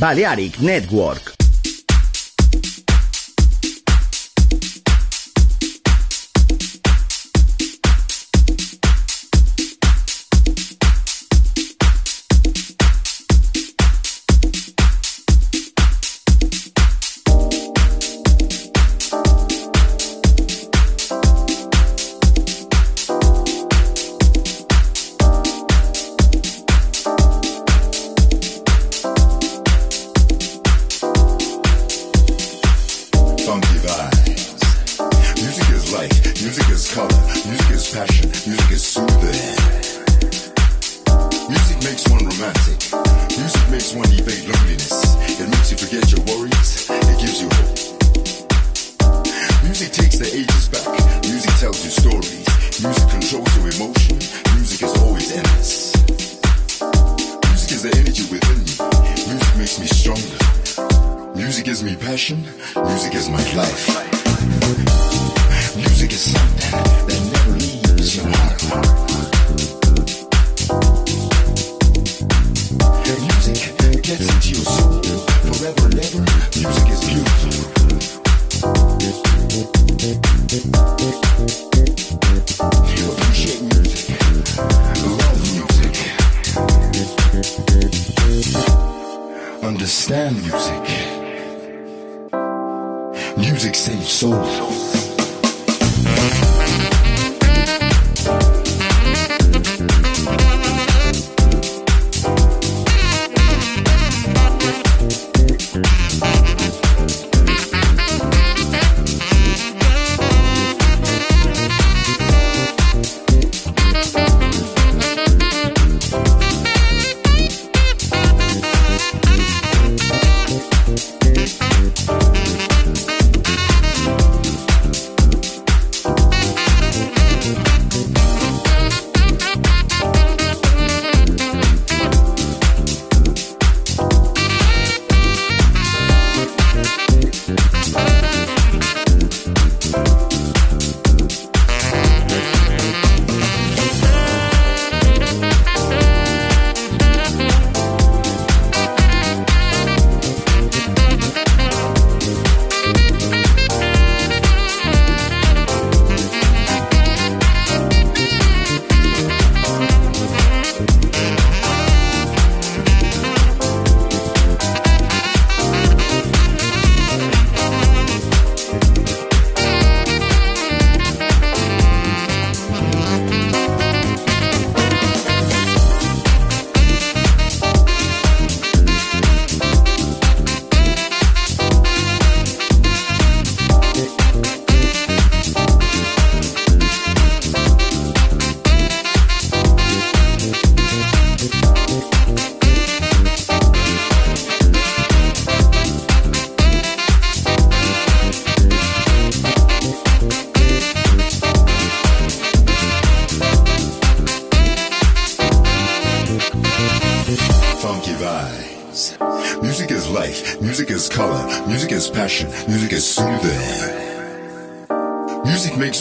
Balearic Network.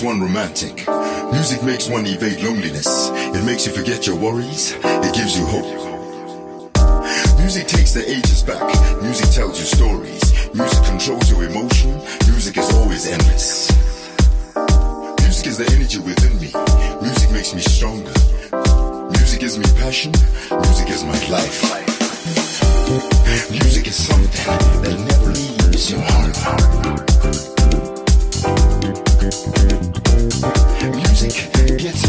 One romantic. Music makes one evade loneliness. It makes you forget your worries. It gives you hope. Music takes the ages back. Music tells you stories. Music controls your emotion. Music is always endless. Music is the energy within me. Music makes me stronger. Music gives me passion. Music is my life. Music is something that never leaves your heart. Music gets